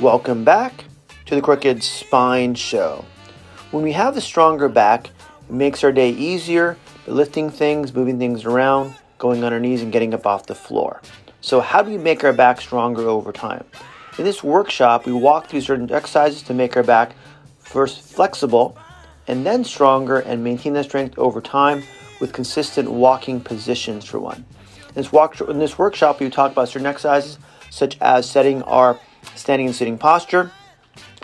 Welcome back to the Crooked Spine Show. When we have a stronger back, it makes our day easier lifting things, moving things around, going on our knees, and getting up off the floor. So, how do we make our back stronger over time? In this workshop, we walk through certain exercises to make our back first flexible and then stronger and maintain that strength over time with consistent walking positions for one. In this, walk, in this workshop, we talk about certain exercises such as setting our standing and sitting posture,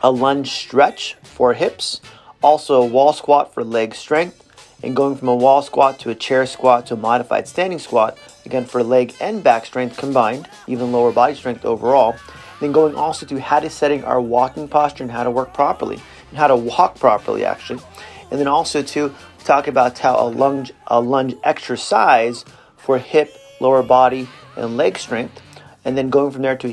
a lunge stretch for hips, also a wall squat for leg strength, and going from a wall squat to a chair squat to a modified standing squat, again for leg and back strength combined, even lower body strength overall. Then going also to how to setting our walking posture and how to work properly, and how to walk properly actually. And then also to talk about how a lunge a lunge exercise for hip, lower body, and leg strength, and then going from there to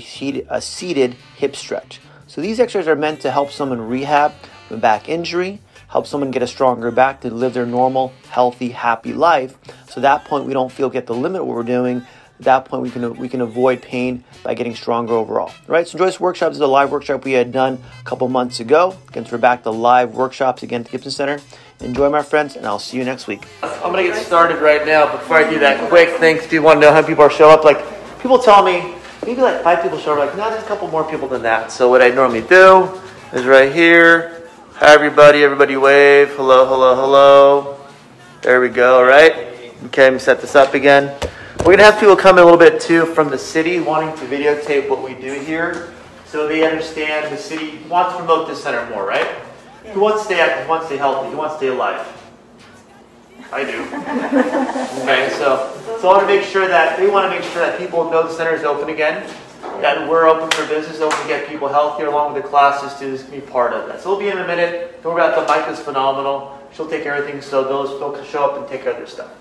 a seated, hip stretch. So these exercises are meant to help someone rehab a back injury, help someone get a stronger back to live their normal, healthy, happy life. So at that point we don't feel get the limit what we're doing. At that point we can we can avoid pain by getting stronger overall. Right? So enjoy this workshop. This is a live workshop we had done a couple months ago. Again, we're back to live workshops again at the Gibson Center. Enjoy my friends, and I'll see you next week. I'm gonna get started right now. Before I do that, quick things. Do you want to know how people are show up? Like people tell me maybe like five people show up. Like no, there's a couple more people than that. So what I normally do is right here. Hi, everybody. Everybody wave. Hello, hello, hello. There we go. Right. Okay, let me set this up again. We're to have people come in a little bit too from the city wanting to videotape what we do here so they understand the city wants to promote this center more, right? Who wants to stay active? Who wants to stay healthy? Who wants to stay alive? I do. Okay, so, so I want to make sure that, we want to make sure that people know the center is open again that we're open for business, open to get people healthier along with the classes can be part of that. So we'll be in a minute. Don't worry about the mic is phenomenal. She'll take everything, so those folks show up and take care of their stuff.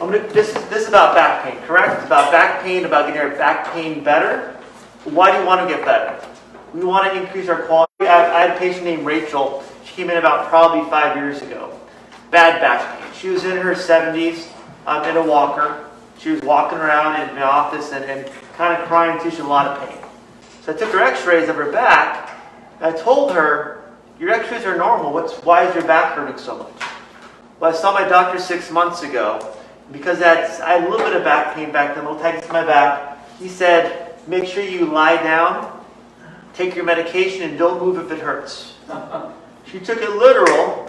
I'm gonna, this, is, this is about back pain, correct? It's about back pain, about getting our back pain better. Why do you want to get better? We want to increase our quality. I, I had a patient named Rachel. She came in about probably five years ago. Bad back pain. She was in her 70s um, in a walker. She was walking around in my office and, and kind of crying too. She had a lot of pain. So I took her x-rays of her back. I told her, your x-rays are normal. What's, why is your back hurting so much? Well, I saw my doctor six months ago. Because I had a little bit of back pain back then, little tightness in my back. He said, make sure you lie down, take your medication, and don't move if it hurts. she took it literal,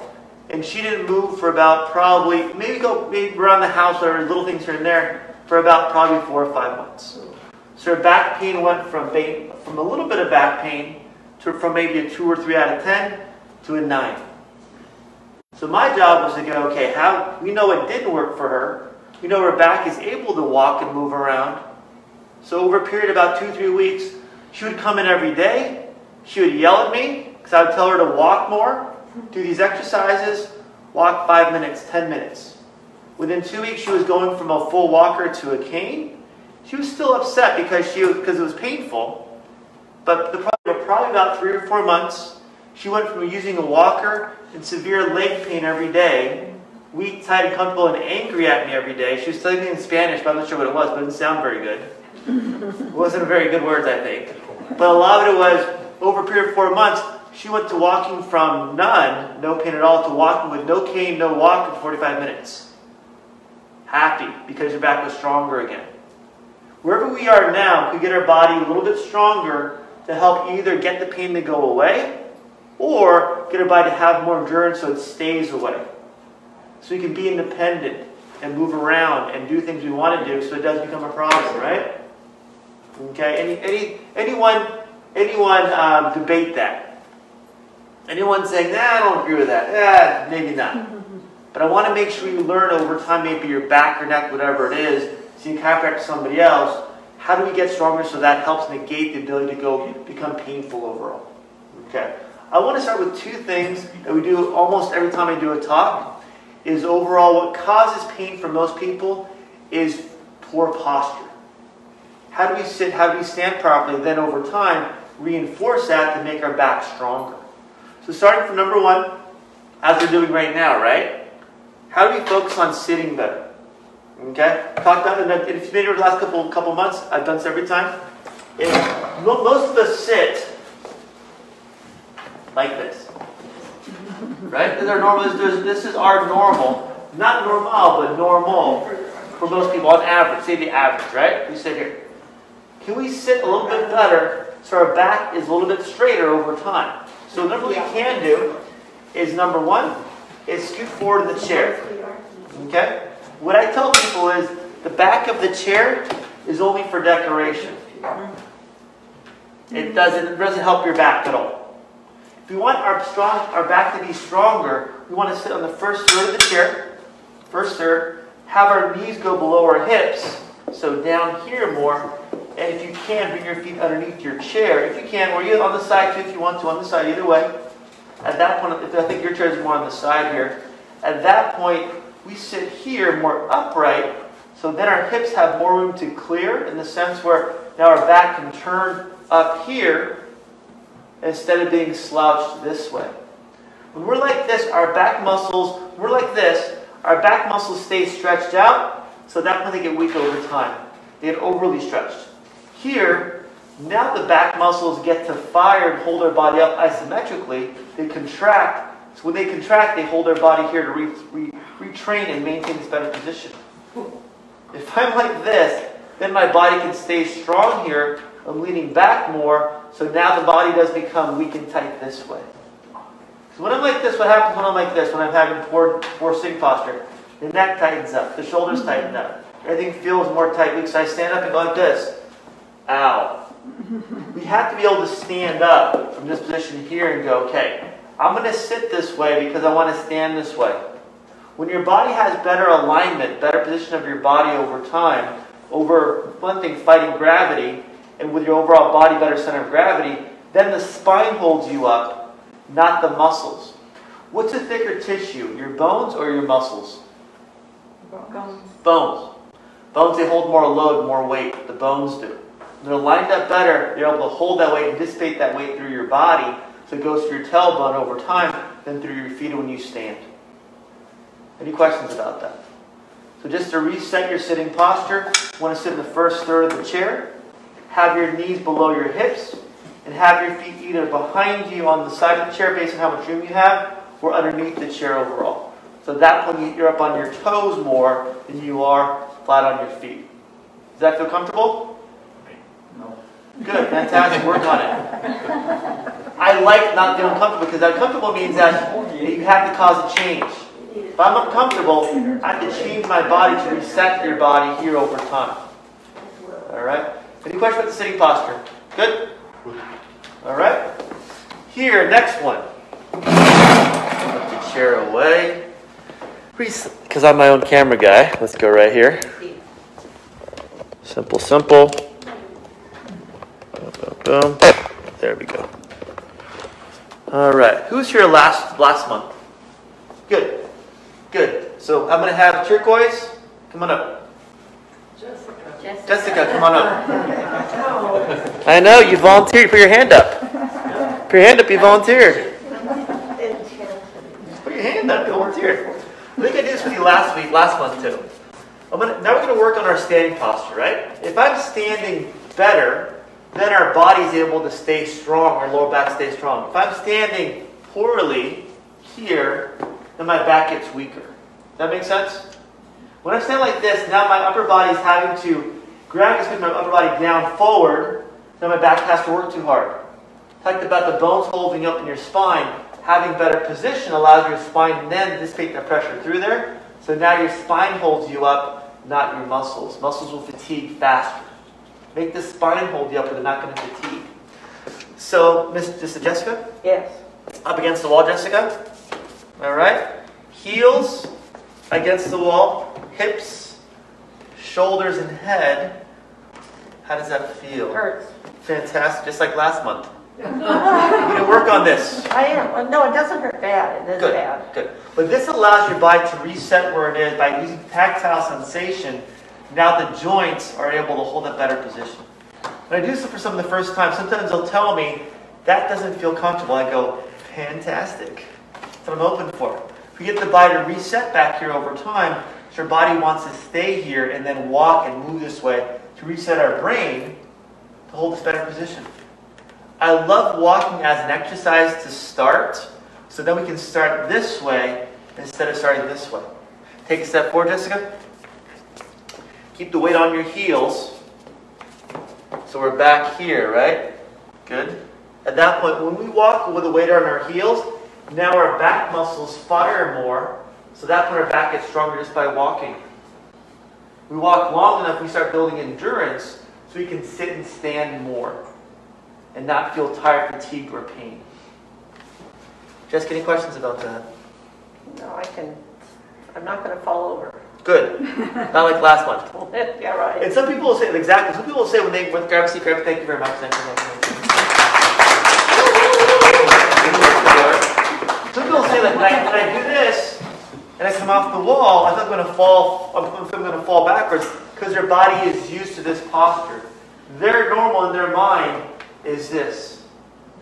and she didn't move for about probably, maybe go maybe around the house or little things here and there, for about probably four or five months. So her back pain went from, from a little bit of back pain to from maybe a 2 or 3 out of 10 to a 9. So my job was to go, okay, how we know it didn't work for her. We know her back is able to walk and move around. So over a period of about two, three weeks, she would come in every day. She would yell at me because I would tell her to walk more, do these exercises, walk five minutes, 10 minutes. Within two weeks, she was going from a full walker to a cane. She was still upset because she because it was painful. But the problem, probably about three or four months, she went from using a walker and severe leg pain every day, weak, tight, and comfortable, and angry at me every day. She was me in Spanish, but I'm not sure what it was, but it didn't sound very good. it wasn't very good words, I think. But a lot of it was over a period of four months, she went to walking from none, no pain at all, to walking with no cane, no walk in 45 minutes. Happy because your back was stronger again. Wherever we are now, we get our body a little bit stronger to help either get the pain to go away or get our body to have more endurance so it stays away. So we can be independent and move around and do things we want to do so it doesn't become a problem, right? Okay, any, any, anyone, anyone um, debate that? Anyone saying, nah, I don't agree with that. Yeah, maybe not. But I want to make sure you learn over time, maybe your back or neck, whatever it is, so you chiropractor somebody else, how do we get stronger so that helps negate the ability to go become painful overall? Okay. I want to start with two things that we do almost every time I do a talk. Is overall what causes pain for most people is poor posture. How do we sit? How do we stand properly? Then over time, reinforce that to make our back stronger. So starting from number one, as we're doing right now, right? How do we focus on sitting better? Okay? Talked about it. If you've the last couple couple months, I've done this every time. Most of us sit like this. Right? This is our normal. This is our normal. Not normal, but normal for most people on average. Say the average, right? We sit here. Can we sit a little bit better so our back is a little bit straighter over time? So number we can do is number one is scoot forward in the chair. Okay? What I tell people is the back of the chair is only for decoration. It doesn't, it doesn't help your back at all. If we want our strong our back to be stronger, we want to sit on the first third of the chair. First third. Have our knees go below our hips. So down here more. And if you can, bring your feet underneath your chair. If you can, or you on the side too if you want to, on the side, either way. At that point, I think your chair is more on the side here. At that point, we sit here more upright. So then our hips have more room to clear in the sense where now our back can turn up here instead of being slouched this way. When we're like this, our back muscles, we're like this, our back muscles stay stretched out, so that when they get weak over time. They get overly stretched. Here, now the back muscles get to fire and hold our body up isometrically. They contract. So when they contract, they hold our body here to re, re, retrain and maintain this better position. If I'm like this, then my body can stay strong here. I'm leaning back more, so now the body does become weak and tight this way. So when I'm like this, what happens when I'm like this, when I'm having poor, poor sitting posture? The neck tightens up, the shoulders tighten up, everything feels more tight. So I stand up and go like this. Ow. We have to be able to stand up from this position here and go, okay, I'm going to sit this way because I want to stand this way. When your body has better alignment, better position of your body over time, over one thing, fighting gravity, and with your overall body better center of gravity, then the spine holds you up, not the muscles. What's a thicker tissue, your bones or your muscles? Bones. Bones. Bones, they hold more load, more weight. The bones do. They're lined up better, you're able to hold that weight and dissipate that weight through your body so it goes through your tailbone over time, than through your feet when you stand. Any questions about that? So just to reset your sitting posture, you want to sit in the first third of the chair. Have your knees below your hips and have your feet either behind you on the side of the chair based on how much room you have or underneath the chair overall. So at that point you're up on your toes more than you are flat on your feet. Does that feel comfortable? Good, fantastic, work on it. I like not feeling comfortable because uncomfortable means that you have to cause a change. If I'm uncomfortable, I have to change my body to reset your body here over time. All right? Any question about the sitting posture? Good? All right? Here, next one. Put the chair away. Because I'm my own camera guy. Let's go right here. Simple, simple. Boom, boom. There we go. All right. Who's here last last month? Good. Good. So I'm going to have turquoise. Come on up. Jessica, Jessica, come on up. I know, you volunteered. Put your hand up. Put your hand up, you volunteered. Put your hand up, you volunteered. I think I did this with you last week, last month too. I'm gonna, now we're going to work on our standing posture, right? If I'm standing better, then our body's able to stay strong, our lower back stays strong. If I'm standing poorly here, then my back gets weaker. Does that make sense? When I stand like this, now my upper body is having to grab my upper body down forward, now my back has to work too hard. Talked about the bones holding up in your spine. Having better position allows your spine then dissipate the pressure through there. So now your spine holds you up, not your muscles. Muscles will fatigue faster. Make the spine hold you up or they're not going to fatigue. So, Miss this is Jessica? Yes. Up against the wall, Jessica. All right. Heels against the wall, hips, shoulders, and head. How does that feel? Hurts. Fantastic, just like last month. You to work on this. I am. Uh, no, it doesn't hurt bad. It is Good, bad. good. But this allows your body to reset where it is by using tactile sensation. Now the joints are able to hold a better position. When I do this for some of the first time, sometimes they'll tell me, that doesn't feel comfortable. I go, fantastic. That's what I'm open for. If we get the body to reset back here over time, so our body wants to stay here and then walk and move this way to reset our brain to hold this better position. I love walking as an exercise to start, so then we can start this way instead of starting this way. Take a step forward, Jessica. Keep the weight on your heels. So we're back here, right? Good. At that point, when we walk with the weight on our heels, now our back muscles fire more. So that's when our back gets stronger just by walking. We walk long enough, we start building endurance so we can sit and stand more and not feel tired, fatigue, or pain. Jessica, any questions about that? No, I can, I'm not gonna fall over. Good. Not like last month. Yeah, right. And some people will say, exactly, some people will say when they when grab a seat, grab, thank you very much. Thank you, thank you, thank you. Some people say that when I, when I do this and I come off the wall, I'm going to fall, I'm going to fall backwards because their body is used to this posture. Their normal in their mind is this.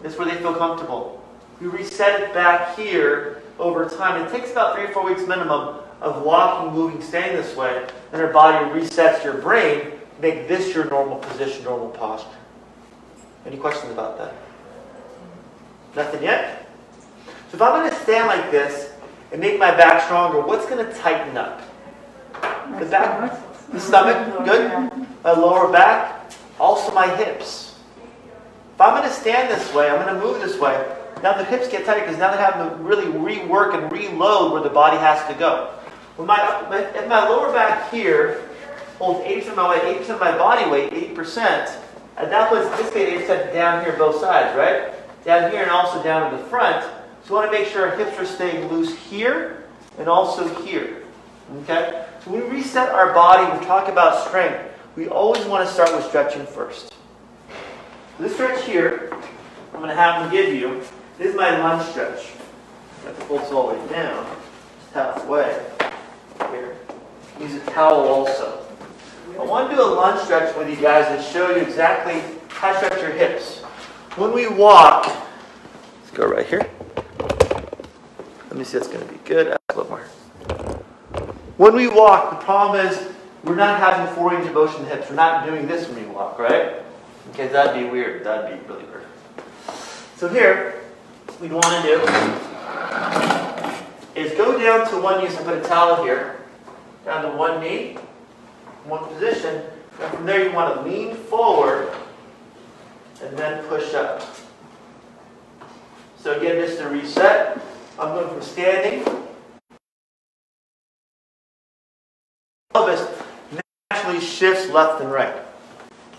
It's where they feel comfortable. We reset it back here over time. It takes about three or four weeks minimum of walking, moving, staying this way. Then our body resets your brain make this your normal position, normal posture. Any questions about that? Nothing yet? So if I'm going to stand like this and make my back stronger, what's going to tighten up? The back, the stomach, good. My lower back, also my hips. If I'm going to stand this way, I'm going to move this way. Now the hips get tighter because now they have to really rework and reload where the body has to go. When my, if my lower back here holds 80% of my weight, 80% of my body weight, 80%, at that point, this weight 80% down here both sides, right? Down here and also down in the front. So we want to make sure our hips are staying loose here and also here. Okay? So when we reset our body, we talk about strength, we always want to start with stretching first. This stretch here, I'm going to have them give you, this is my lunge stretch. To pull this all the way down, just halfway here. Use a towel also. I want to do a lunge stretch with you guys and show you exactly how to stretch your hips. When we walk, let's go right here. Let me see that's going to be good. A little more. When we walk, the problem is we're not having four range of motion in the hips. We're not doing this when we walk, right? Okay, that'd be weird. That'd be really weird. So here, we'd want to do is go down to one knee. So put a towel here, down to one knee, one position. And from there, you want to lean forward and then push up. So again, just to reset, I'm going from standing. Pelvis naturally shifts left and right.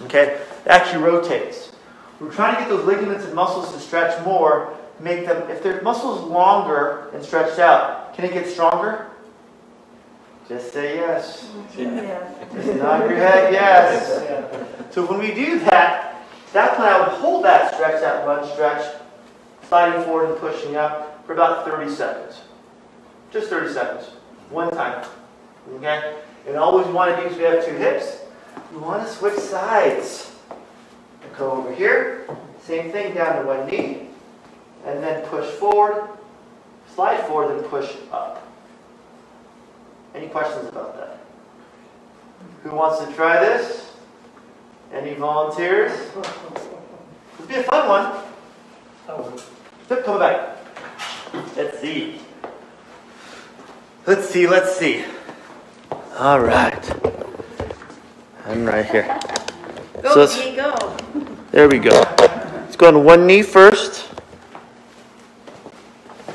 Okay, it actually rotates. We're trying to get those ligaments and muscles to stretch more, make them, if their muscles longer and stretched out, can it get stronger? Just say yes. Yeah. Just nod your head yes. So when we do that, that's when I would hold that stretch, that lunge stretch, sliding forward and pushing up for about 30 seconds. Just 30 seconds. One time. Okay? And always want to do is we have two hips. We want to switch sides. Go over here. Same thing, down to one knee. And then push forward, slide forward, and push up. Any questions about that? Who wants to try this? Any volunteers? It'd be a fun one. Flip, come back. Let's see. Let's see, let's see. All right. I'm right here. Go, let's- go. There we go. Let's go on one knee first.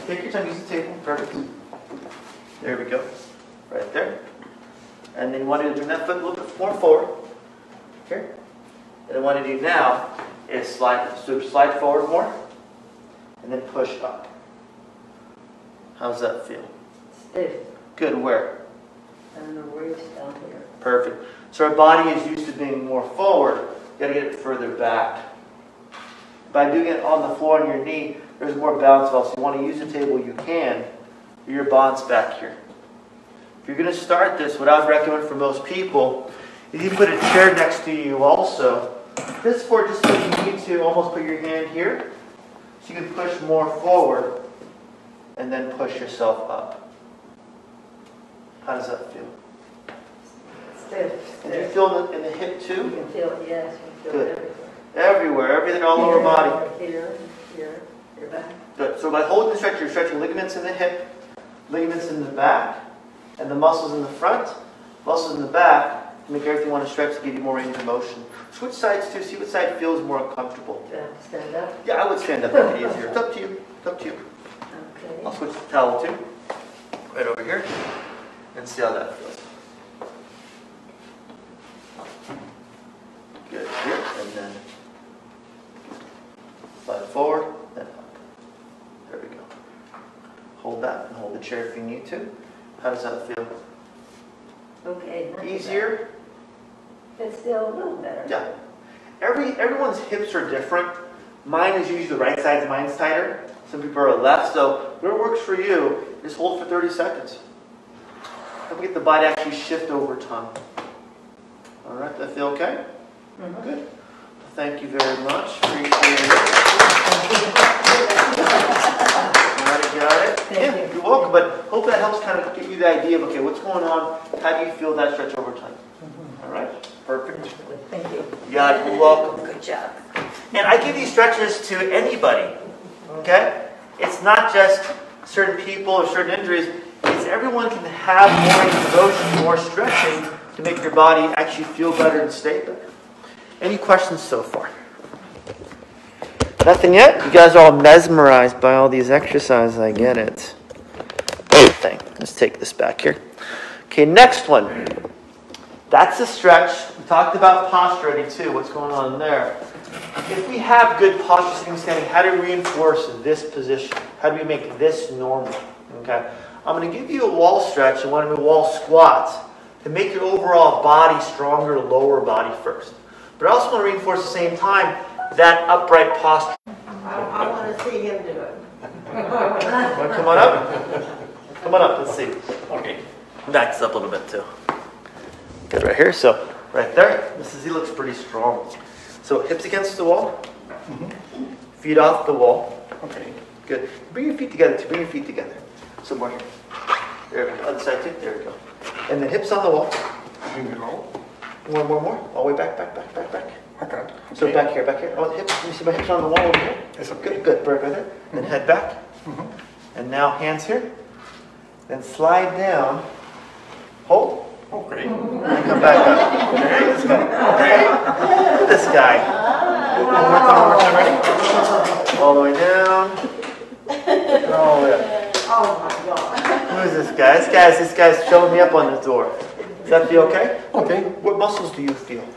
Take your time, use the table. Perfect. There we go. And you want to bring that foot a little bit more forward. Here. And what I want to do now is slide, so slide forward more and then push up. How's that feel? Stiff. Good. Where? And the waist down here. Perfect. So our body is used to being more forward. You gotta get it further back. By doing it on the floor on your knee, there's more bounce balance also. You want to use the table, you can. Your balance back here. If you're gonna start this, what I would recommend for most people is you put a chair next to you also. This for just so you need to almost put your hand here. So you can push more forward and then push yourself up. How does that feel? Stiff. Do you feel the, in the hip too? You can feel, it, yes, you can feel Good. everything. Everywhere, everything all over body. Here, here, your back. Good. So by holding the stretch, you're stretching ligaments in the hip, ligaments in the back, and the muscles in the front, muscles in the back. Make everything want to stretch to give you more range of motion. Switch sides too. See what side feels more comfortable. Have stand up? Yeah, I would stand up make it easier. It's up to you. It's up to you. Okay. I'll switch the towel too. Right over here. And see how that feels. Good. Here. And then slide forward, then up. There we go. Hold that and hold the chair if you need to. How does that feel? Okay. not too bad. Easier? It's still a little better. Yeah. Every everyone's hips are different. Mine is usually the right side, mine's tighter. Some people are left. So whatever works for you, just hold for 30 seconds. Don't get the body actually shift over time. All right, that feel okay? Mhm. Good. Thank you very much. Appreciate it. Got it, got it. Thank yeah, you. you're welcome. But hope that helps kind of give you the idea of okay, what's going on? How do you feel that stretch over time? Mm-hmm. All right, perfect. Thank you. Yeah. You're welcome. Good job. And I give these stretches to anybody. Okay? It's not just certain people or certain injuries. It's everyone can have more devotion, more stretching to make your body actually feel better and stay better. Any questions so far? Nothing yet? You guys are all mesmerized by all these exercises. I get it. Thing. Let's take this back here. Okay, next one. That's a stretch. We talked about posture already too. What's going on there? If we have good posture sitting standing, how do we reinforce this position? How do we make this normal? Okay. I'm going to give you a wall stretch and one of a wall squats to make your overall body stronger, lower body first. But I also want to reinforce at the same time that upright posture. I, I want to see him do it. Want to come on up? Come on up. Let's see. Okay. Back this up a little bit too. Good right here. So right there. This is he looks pretty strong. So hips against the wall. Mm -hmm. Feet off the wall. Okay. Good. Bring your feet together. Too. Bring your feet together. Some more here. There we go. Other side too. There we go. And then hips on the wall. One more, more. All the way back, back, back, back, back. Okay. So back here, back here. Oh, the hips. Let me see my hips on the wall over here. It's okay. Good, good. Right, right there. Then mm-hmm. head back. Mm-hmm. And now hands here. Then slide down. Hold. Oh, okay. And come back up. Okay, this guy. Look at this guy. One more time, one more time, ready? All the way down. And all the way up. Oh, my God. Who is this guy? This guy's this guy's showing me up on the door. Does that feel okay? Okay. What muscles do you feel?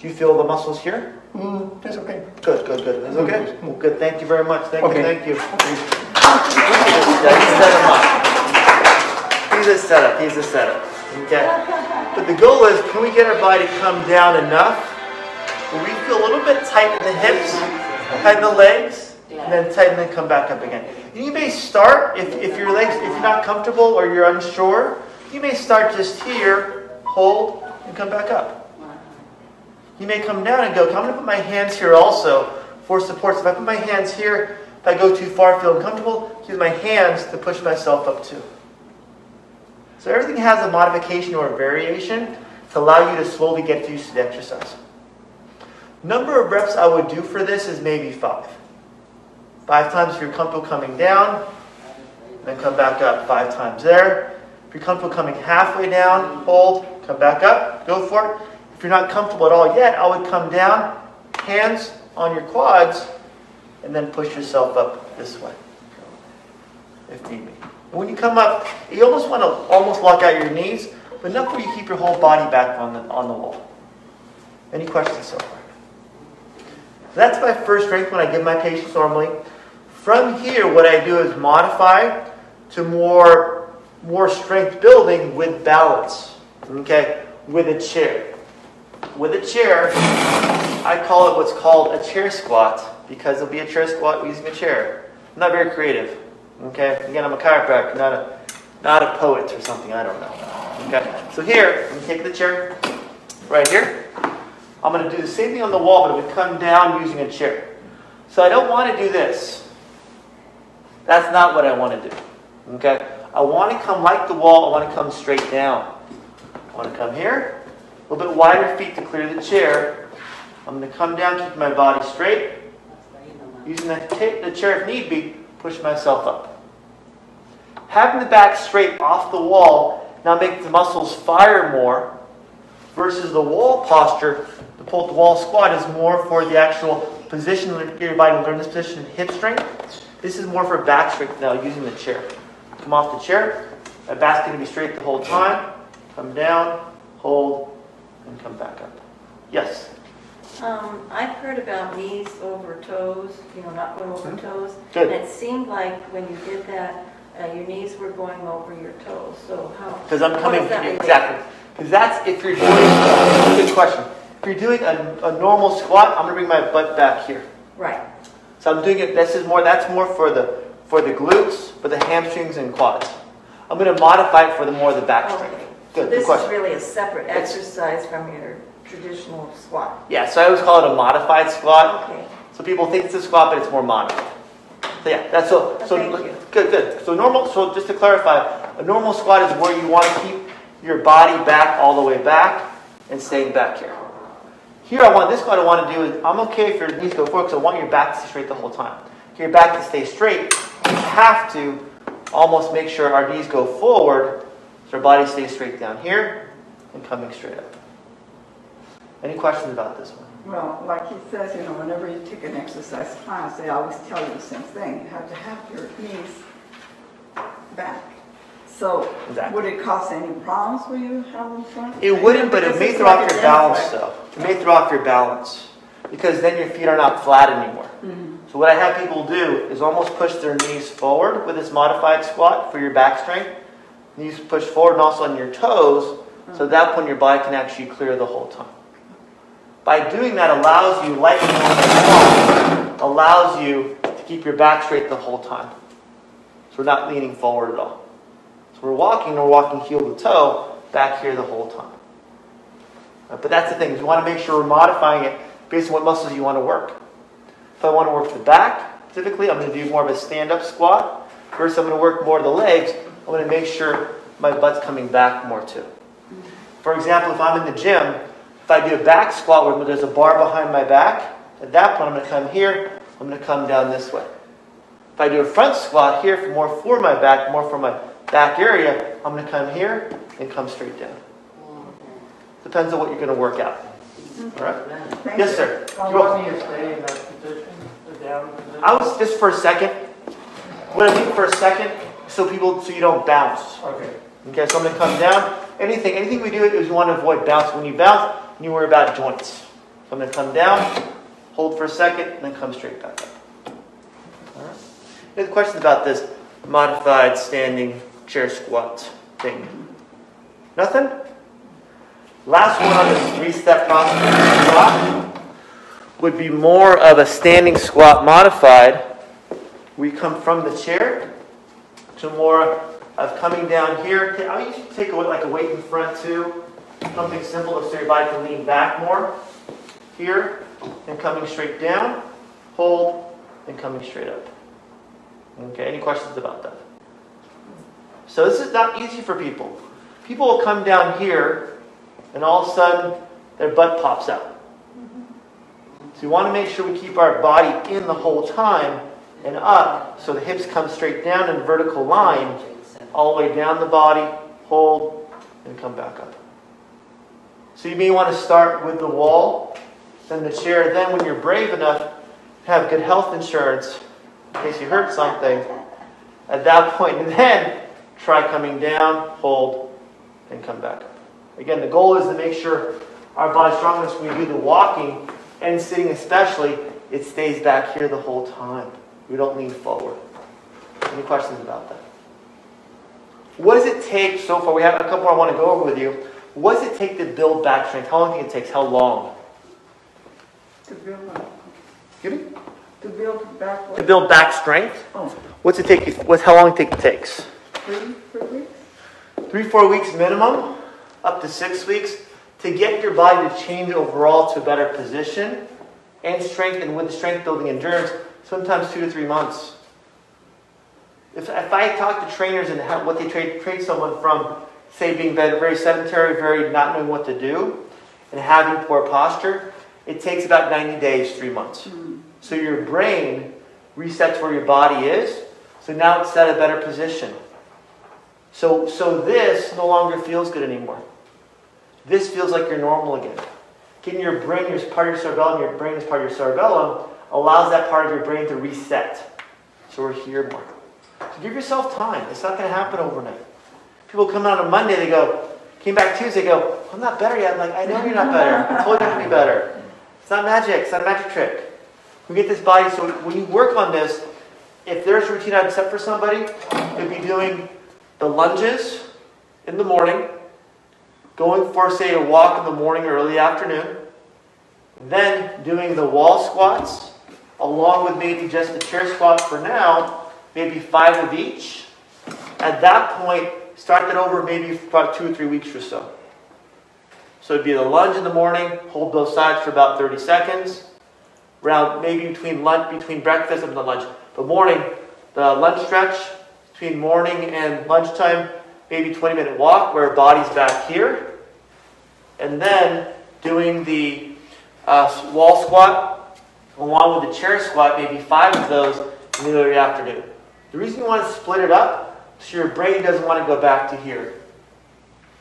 Do you feel the muscles here? Mm, it's okay. Good, good, good. Is it okay? Well, good. Thank you very much. Thank you, thank you. He's set him up. He's a setup. He's a setup. Okay. But the goal is, can we get our body to come down enough where we feel a little bit tight in the hips, tighten the legs, and then tighten and come back up again. You may start if, if your legs, if you're not comfortable or you're unsure, you may start just here, hold, and come back up. You may come down and go, I'm going to put my hands here also for support. So if I put my hands here, if I go too far, feel uncomfortable, use my hands to push myself up too. So everything has a modification or a variation to allow you to slowly get used to the exercise. Number of reps I would do for this is maybe five. Five times if you're comfortable coming down, then come back up five times there. If you're comfortable coming halfway down, hold, come back up, go for it. If you're not comfortable at all yet, I would come down, hands on your quads, and then push yourself up this way, if need be. When you come up, you almost want to almost lock out your knees, but enough where you keep your whole body back on the, on the wall. Any questions so far? That's my first strength when I give my patients normally. From here, what I do is modify to more, more strength building with balance, okay, with a chair. With a chair, I call it what's called a chair squat because it'll be a chair squat using a chair. I'm not very creative, okay? Again, I'm a chiropractor, not a, not a poet or something, I don't know. Okay, so here, I'm gonna take the chair right here. I'm going to do the same thing on the wall, but it would come down using a chair. So I don't want to do this. That's not what I want to do. Okay? I want to come like the wall. I want to come straight down. I want to come here. A little bit wider feet to clear the chair. I'm going to come down, keep my body straight. Using the, the chair if need be, push myself up. Having the back straight off the wall now makes the muscles fire more versus the wall posture, the pull the wall squat is more for the actual position, get your body learn this position, hip strength. This is more for back strength now using the chair. Come off the chair, my back's going to be straight the whole time. Come down, hold, and come back up. Yes? Um, I've heard about knees over toes, you know, not going over Mhm. toes. Good. And it seemed like when you did that, uh, your knees were going over your toes, so how? Because I'm coming, does that relate? exactly. Because that's if you're doing, good question. If you're doing a, a normal squat, I'm going to bring my butt back here. Right, So I'm doing it, this is more, that's more for the, for the glutes, for the hamstrings and quads. I'm going to modify it for the more the back strength. okay. Good this is question. really a separate It's- exercise from your traditional squat? Yeah, so I always call it a modified squat. Okay, So people think it's a squat, but it's more modified. So yeah, that's so, oh, so, Thank you. good, good. So normal, so just to clarify, a normal squat is where you want to keep your body back all the way back and staying back here. Here I want, this squat I want to do is, I'm okay if your knees go forward because I want your back to stay straight the whole time. Your back to stay straight, you have to almost make sure our knees go forward so our body stays straight down here and coming straight up. Any questions about this one? Well, like he says, you know, whenever you take an exercise class, they always tell you the same thing. You have to have your knees back. So Exactly. would it cause any problems for you have them front? It wouldn't, but it may throw off your balance like- though. It may throw off your balance because then your feet are not flat anymore. Mm-hmm. So what I have people do is almost push their knees forward with this modified squat for your back strength. Knees push forward and also on your toes, so at that point your body can actually clear the whole time. By doing that allows you, like allows you to keep your back straight the whole time. So we're not leaning forward at all. So we're walking, we're walking heel to toe, back here the whole time. Uh, But that's the thing, is you want to make sure we're modifying it based on what muscles you want to work. If I want to work the back, typically I'm going to do more of a stand-up squat. First, I'm going to work more of the legs. I'm going to make sure my butt's coming back more too. For example, if I'm in the gym, if I do a back squat where there's a bar behind my back, at that point I'm going to come here, I'm going to come down this way. If I do a front squat here, for more for my back, more for my back area, I'm going to come here and come straight down. Depends on what you're going to work out. All right? Thank Yes, sir. How long do you stay in that position, the down position? I was just for a second. What I mean for a second, so people, so you don't bounce. Okay. Okay, so I'm to come down. Anything, anything we do is we want to avoid bounce. When you bounce, you worry about joints. So I'm to come down, hold for a second, and then come straight back up. All right. Any questions about this modified standing chair squat thing? Nothing? Last one on this three-step process would be more of a standing squat modified. We come from the chair to more of coming down here. I usually take a, like a weight in front too. Something simple so your body can lean back more. Here, and coming straight down. Hold, and coming straight up. Okay, any questions about that? So this is not easy for people. People will come down here, and all of a sudden, their butt pops out. Mm-hmm. So we want to make sure we keep our body in the whole time and up so the hips come straight down in a vertical line all the way down the body, hold, and come back up. So you may want to start with the wall, then the chair, then when you're brave enough, have good health insurance in case you hurt something. At that point, and then try coming down, hold, and come back up. Again, the goal is to make sure our body's strong enough when we do the walking and sitting especially, it stays back here the whole time. We don't lean forward. Any questions about that? What does it take so far? We have a couple I want to go over with you. What does it take to build back strength? How long do you think it takes? How long? To build up, Excuse me? to build back. To build back strength? oh, What's it take? What's how long do you think it takes? three, three weeks? Three, four weeks minimum, up to six weeks, to get your body to change overall to a better position and strength, and with strength building endurance, sometimes two to three months. If, if I talk to trainers and how, what they trade, trade someone from, say, being very, sedentary, very not knowing what to do, and having poor posture, it takes about 90 days, three months. Hmm. So your brain resets where your body is. So now it's at a better position. So, so this no longer feels good anymore. This feels like you're normal again. Getting your brain, your part of your cerebellum, your brain is part of your cerebellum, allows that part of your brain to reset. So we're here more. So give yourself time. It's not going to happen overnight. People come out on Monday, they go, came back Tuesday, go, I'm not better yet. I'm like, I know you're not better. I told you I'm to be better. It's not magic. It's not a magic trick. We get this body, so when you work on this, if there's a routine I'd set for somebody, it'd be doing the lunges in the morning, going for, say, a walk in the morning or early afternoon, then doing the wall squats, along with maybe just the chair squat for now, maybe five of each. At that point, start that over maybe about two or three weeks or so. So it'd be the lunge in the morning, hold both sides for about 30 seconds. Around maybe between lunch, between breakfast and the lunch. But morning, the lunch stretch between morning and lunchtime, maybe 20 minute walk where body's back here. And then doing the uh, wall squat along with the chair squat, maybe five of those in the early afternoon. The reason you want to split it up so your brain doesn't want to go back to here.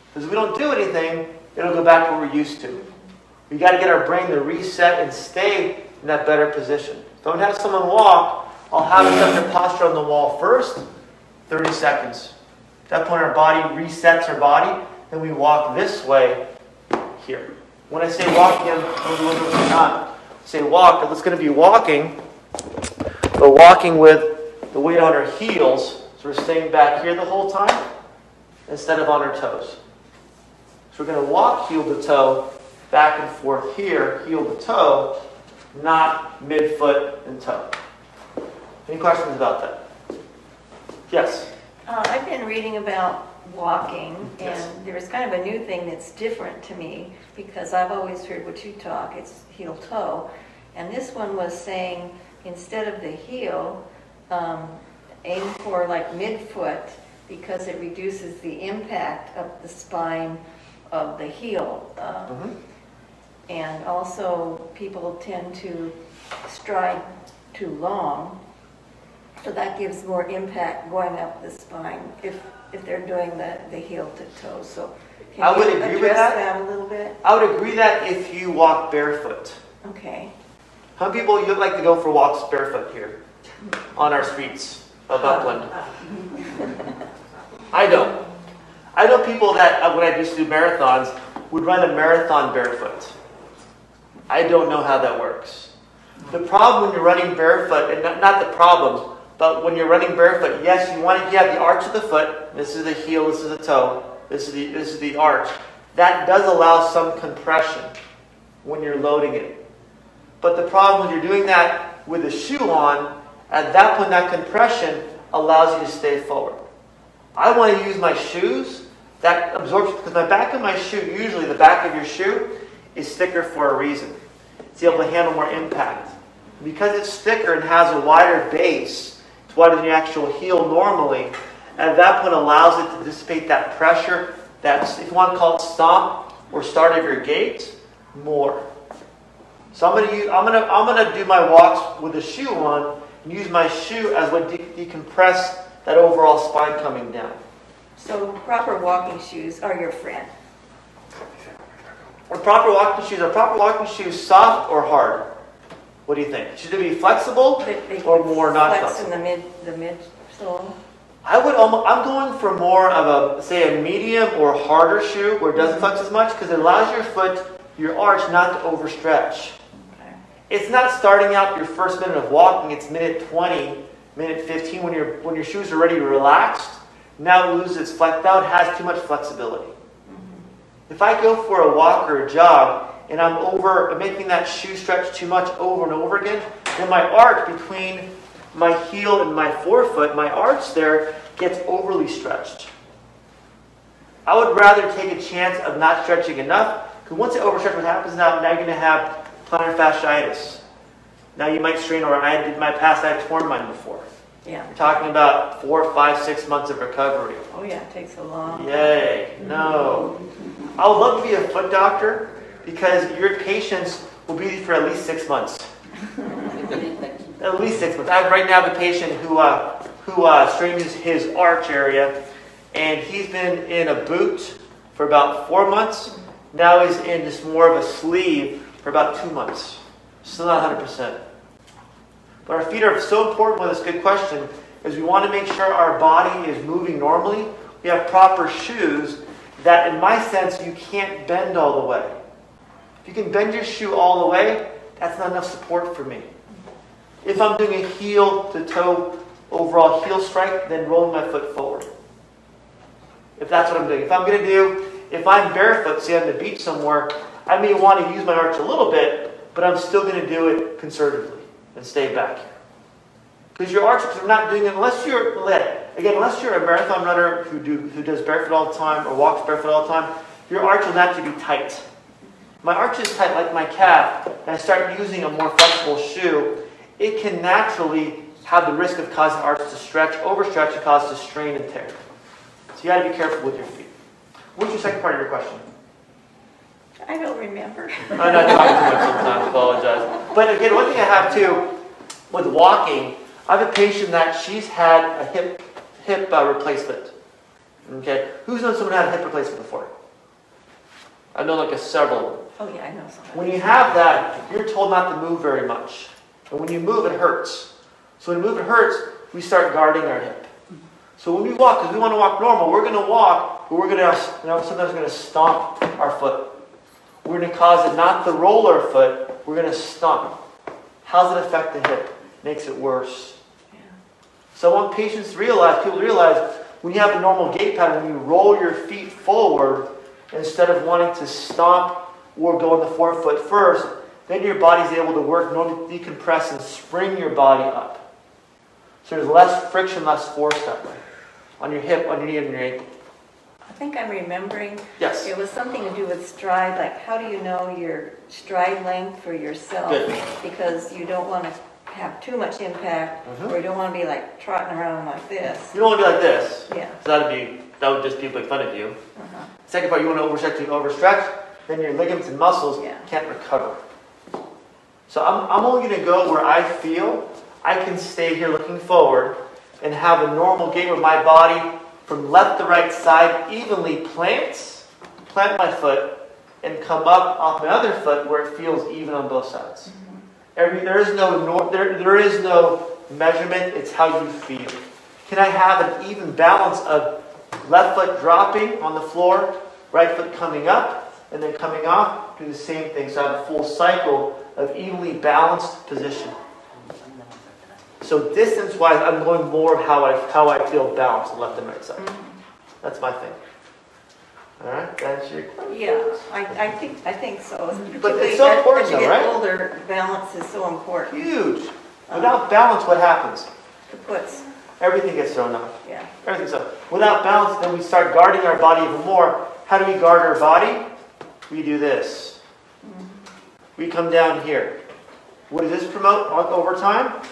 Because if we don't do anything, it'll go back to where we're used to. We got to get our brain to reset and stay in that better position. Don't have someone walk. I'll have them their posture on the wall first, 30 seconds. At that point, our body resets our body. Then we walk this way here. When I say walk again, don't look at me not. Say walk, it's going to be walking, but walking with the weight on our heels. So we're staying back here the whole time instead of on our toes. So we're going to walk heel to toe, back and forth here, heel to toe, not midfoot and toe. Any questions about that? Yes. Uh, I've been reading about walking, and there's kind of a new thing that's different to me, because I've always heard what you talk, it's heel toe. And this one was saying, instead of the heel, um, aim for like midfoot, because it reduces the impact of the spine of the heel. Uh, Mhm. And also, people tend to stride too long, so that gives more impact going up the spine if, if they're doing the, the heel to toe, so. I would you agree with that. that a little bit? I would agree that if you walk barefoot. Okay. How many people you like to go for walks barefoot here on our streets of Upland? I don't. I know people that, uh, when I used to do marathons, would run a marathon barefoot. I don't know how that works. The problem when you're running barefoot, and not, not the problem, but when you're running barefoot, yes, you want to have the arch of the foot. This is the heel, this is the toe, this is the, this is the arch. That does allow some compression when you're loading it. But the problem when you're doing that with a shoe on, at that point, that compression allows you to stay forward. I want to use my shoes that absorbs because my back of my shoe, usually the back of your shoe, is thicker for a reason. It's able to handle more impact. Because it's thicker and has a wider base, wider than your actual heel normally, at that point allows it to dissipate that pressure, that if you want to call it stomp or start of your gait, more. So I'm gonna use, I'm gonna I'm gonna do my walks with a shoe on and use my shoe as what de- decompress that overall spine coming down. So proper walking shoes are your friend. Are proper walking shoes are proper walking shoes soft or hard? What do you think? Should it be flexible or more not Flex in flexible? the mid, the midsole. I would almost, I'm going for more of a say a medium or harder shoe where it doesn't mm-hmm. flex as much because it allows your foot, your arch not to overstretch. Okay. It's not starting out your first minute of walking, it's minute 20, minute 15 when, your when your shoes are already relaxed. Now it loses its flex, now it has too much flexibility. Mm-hmm. If I go for a walk or a jog and I'm over, making that shoe stretch too much over and over again, then my arch between my heel and my forefoot, my arch there, gets overly stretched. I would rather take a chance of not stretching enough, because once it overstretch, what happens now, now you're going to have plantar fasciitis. Now you might strain, or I did my past, I torn mine before. Yeah. We're talking about four, five, six months of recovery. Oh, yeah, it takes a long. Yay, no. I would love to be a foot doctor because your patients will be for at least six months. at least six months. I have right now have a patient who uh, who uh, straightens his arch area, and he's been in a boot for about four months. Now he's in just more of a sleeve for about two months. Still not 100%. But our feet are so important with this good question is we want to make sure our body is moving normally. We have proper shoes that, in my sense, you can't bend all the way. You can bend your shoe all the way, that's not enough support for me. If I'm doing a heel to toe overall heel strike, then rolling my foot forward. If that's what I'm doing. If I'm going to do, if I'm barefoot, say on the beach somewhere, I may want to use my arch a little bit, but I'm still going to do it conservatively and stay back here. Because your arches are not doing it unless you're again, unless you're a marathon runner who do who does barefoot all the time or walks barefoot all the time, your arch will naturally be tight. My arch is tight like my calf, and I start using a more flexible shoe, it can naturally have the risk of causing arch to stretch, overstretch, and cause to strain and tear. So you got to be careful with your feet. What's your second part of your question? I don't remember. I'm not talking too much sometimes, apologize. But again, one thing I have too, with walking, I have a patient that she's had a hip, hip uh, replacement. Okay? Who's known someone had a hip replacement before? I know like a several. Oh, yeah, I know. When you have that, you're told not to move very much. And when you move, it hurts. So when you move, it hurts, we start guarding our hip. So when we walk, because we want to walk normal, we're going to walk, but we're going to, you know, sometimes we're going to stomp our foot. We're going to cause it not to roll our foot, we're going to stomp. How does it affect the hip? Makes it worse. So I want patients to realize, people to realize, when you have a normal gait pattern, when you roll your feet forward, instead of wanting to stomp or go on the forefoot first, then your body's able to work, normally decompress and spring your body up. So there's less friction, less force that way on your hip, on your knee, and your ankle. I think I'm remembering, Yes. it was something to do with stride, like how do you know your stride length for yourself? Good. Because you don't want to have too much impact, Mhm. or you don't want to be like trotting around like this. You don't want to be like this. Yeah. So that'd be that would just be make fun of you. Uh-huh. Second part, you want to overstretch, you overstretch, then your ligaments and muscles Yeah. can't recover. So I'm, I'm only going to go where I feel I can stay here looking forward and have a normal gait where my body from left to right side evenly plants, plant my foot, and come up off my other foot where it feels even on both sides. Mm-hmm. Every, there is no there, there is no measurement. It's how you feel. Can I have an even balance of left foot dropping on the floor, right foot coming up, and then coming off? Do the same thing. So I have a full cycle of evenly balanced position. So distance-wise, I'm going more of how I how I feel balanced left and right side. Mm-hmm. That's my thing. All right, that's your Yeah, I, I think, I think so. But it's so Particularly as- important As you get right? older, balance is so important. huge. Um, Without balance, what happens? The puts, Everything gets thrown off. yeah. Everything's up. Without balance, then we start guarding our body even more. How do we guard our body? We do this. We come down here. What does this promote over time?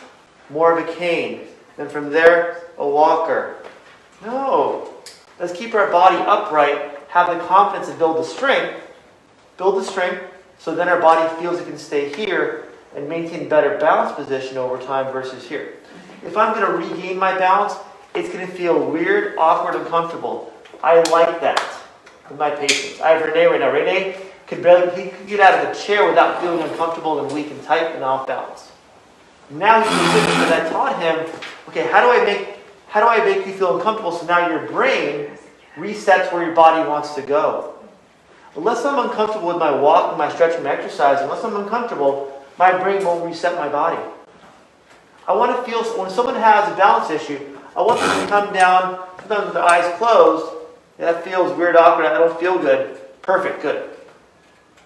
More of a cane. Then from there, a walker. No. Let's keep our body upright, have the confidence and build the strength. Build the strength so then our body feels it can stay here and maintain better balance position over time versus here. If I'm going to regain my balance, it's going to feel weird, awkward, uncomfortable. I like that with my patients. I have Renee right now. Renee could barely he could get out of the chair without feeling uncomfortable and weak and tight and off balance. Now he's consistent because I taught him, okay, how do I make how do I make you feel uncomfortable so now your brain resets where your body wants to go? Unless I'm uncomfortable with my walk, my stretching, my exercise, unless I'm uncomfortable, my brain won't reset my body. I want to feel, when someone has a balance issue, I want them to come down, sometimes with their eyes closed. That feels weird, awkward, I don't feel good. Perfect, good.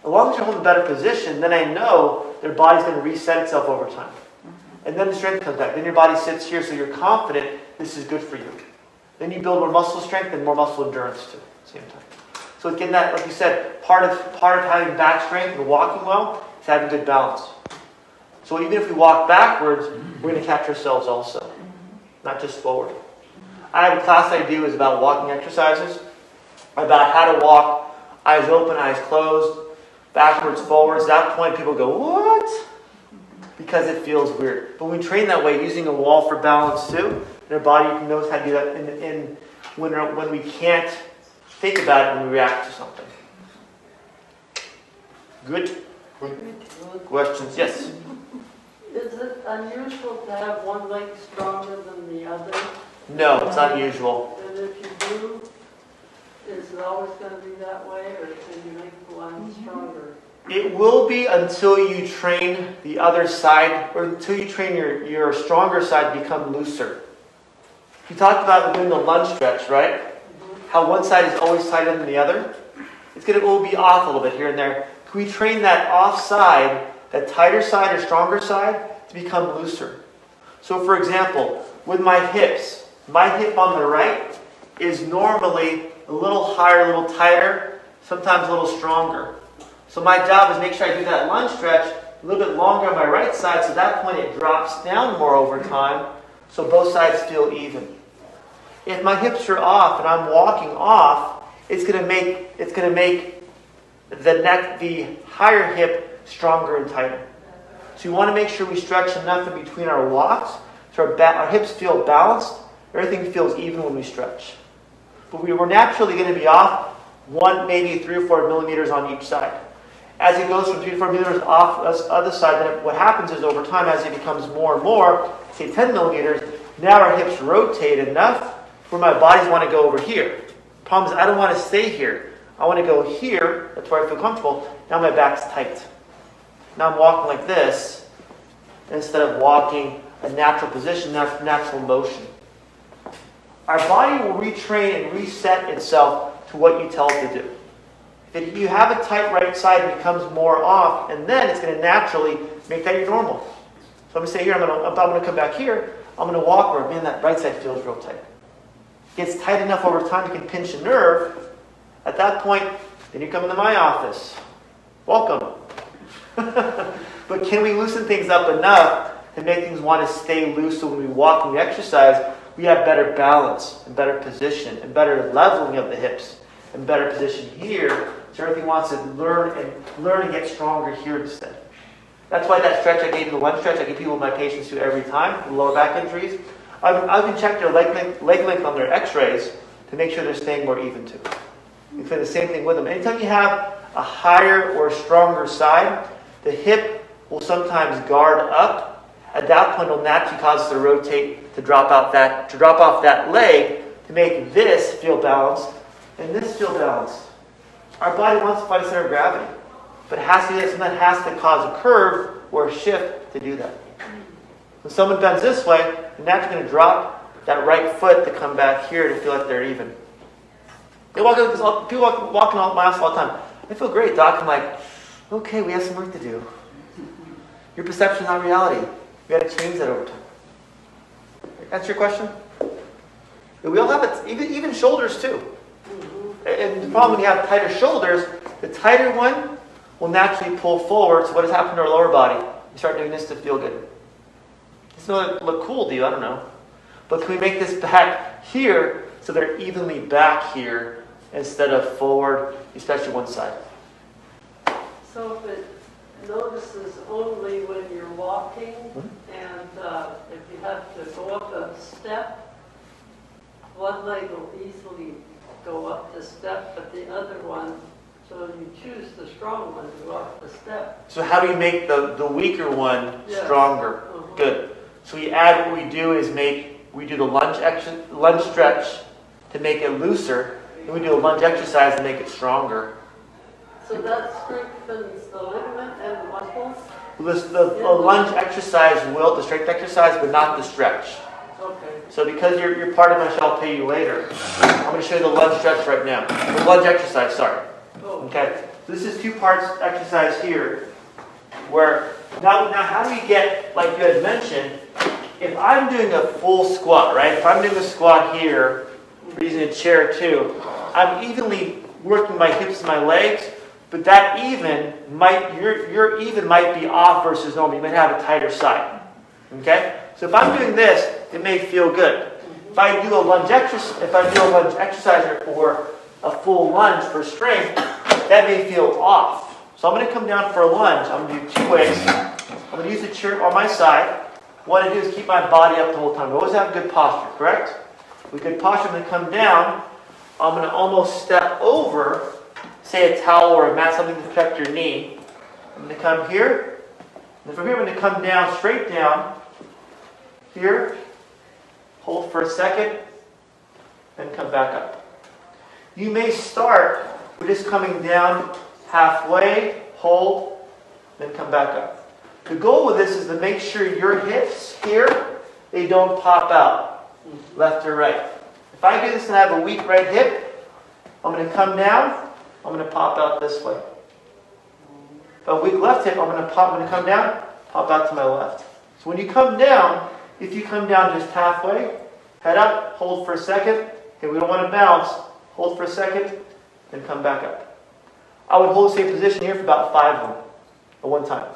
As long as you're holding a better position, then I know their body's going to reset itself over time. Mm-hmm. And then the strength comes back. Then your body sits here so you're confident this is good for you. Then you build more muscle strength and more muscle endurance too at the same time. So again, that, like you said, part of part of having back strength and walking well is having good balance. So even if we walk backwards, we're going to catch ourselves also, mm-hmm. not just forward. I have a class I do is about walking exercises, about how to walk, eyes open, eyes closed. backwards, forwards. At that point, people go, what? Because it feels weird. But we train that way using a wall for balance too. And our body knows how to do that in, in when, when we can't think about it when we react to something. Good? Questions? Yes? Is it unusual to have one leg stronger than the other? No, it's unusual. And if you do, is it always going to be that way, or can you make one mm-hmm. stronger? It will be until you train the other side, or until you train your, your stronger side to become looser. You talked about doing the lunge stretch, right? Mm-hmm. How one side is always tighter than the other. It's going to will be off a little bit here and there. Can we train that off side, that tighter side or stronger side, to become looser? So, for example, with my hips, my hip on the right is normally a little higher, a little tighter, sometimes a little stronger. So my job is make sure I do that lunge stretch a little bit longer on my right side, so at that point it drops down more over time, so both sides feel even. If my hips are off and I'm walking off, it's going to make it's to make the neck, the higher hip, stronger and tighter. So you want to make sure we stretch enough in between our walks so our, our hips feel balanced. Everything feels even when we stretch. But we were naturally going to be off one, maybe three or four millimeters on each side. As it goes from three to four millimeters off the other side, then what happens is over time, as it becomes more and more, say 10 millimeters, now our hips rotate enough where my bodies want to go over here. Problem is, I don't want to stay here. I want to go here. That's where I feel comfortable. Now my back's tight. Now I'm walking like this instead of walking a natural position, natural motion. Our body will retrain and reset itself to what you tell it to do. If you have a tight right side, it becomes more off, and then it's going to naturally make that your normal. So I'm going to say here, I'm going to, I'm going to come back here, I'm going to walk where, man, that right side feels real tight. Gets tight enough over time you can pinch a nerve. At that point, then you come into my office. Welcome. but can we loosen things up enough to make things want to stay loose so when we walk and we exercise, we have better balance and better position and better leveling of the hips and better position here. So everything wants to learn and learn and get stronger here instead. That's why that stretch I gave you, the one stretch I give people my patients do every time, lower back injuries. I can, I can check their leg length, leg length on their x-rays to make sure they're staying more even too. You can do the same thing with them. Anytime you have a higher or stronger side, the hip will sometimes guard up. At that point, it'll naturally cause us to rotate to drop out that to drop off that leg to make this feel balanced and this feel balanced. Our body wants to find a center of gravity, but it has to do that. Something has to cause a curve or a shift to do that. When someone bends this way, they're naturally going to drop that right foot to come back here to feel like they're even. They walk people walk, walking all miles all the time. I feel great, doc. I'm like, okay, we have some work to do. Your perception is not reality. We got to change that over time. Answer your question? We all have it, even, even shoulders too. And the problem when you have tighter shoulders, the tighter one will naturally pull forward. So what has happened to our lower body? You start doing this to feel good. It's not look cool to you, I don't know. But can we make this back here so they're evenly back here instead of forward, especially one side? So if it notices only when you're walking, and uh, if you have to go up a step, one leg will easily go up the step, but the other one, so you choose the strong one to go up the step. So how do you make the, the weaker one stronger? Uh-huh. Good. So we add what we do is make we do the lunge action lunge stretch to make it looser, and we do a lunge exercise to make it stronger. So that strengthens the ligament and the muscles? This, the, the lunge exercise will the strength exercise, but not the stretch. Okay. So because you're, you're part of my show, I'll pay you later. I'm going to show you the lunge stretch right now. The lunge exercise, sorry. Oh, Okay, so this is two parts exercise here, where, now, now how do we get, like you had mentioned, if I'm doing a full squat, right? If I'm doing a squat here, using a chair too, I'm evenly working my hips and my legs, but that even might, your, your even might be off versus normal. You might have a tighter side. Okay? So if I'm doing this, it may feel good. If I do a lunge exercise, if I do a lunge exercise or a full lunge for strength, that may feel off. So I'm going to come down for a lunge. I'm going to do two ways. I'm going to use the chair on my side. What I do is keep my body up the whole time. I always have good posture, correct? With good posture, I'm going to come down. I'm going to almost step over, say a towel or a mat, something to protect your knee. I'm going to come here. And from here, I'm going to come down, straight down. Here. Hold for a second. Then come back up. You may start with just coming down halfway, hold, then come back up. The goal with this is to make sure your hips here, they don't pop out, left or right. If I do this and I have a weak right hip, I'm going to come down, I'm going to pop out this way. If I weak left hip, I'm going to pop, I'm going to come down, pop out to my left. So when you come down, if you come down just halfway, head up, hold for a second. Okay, we don't want to bounce. Hold for a second, then come back up. I would hold the same position here for about five of them at one time.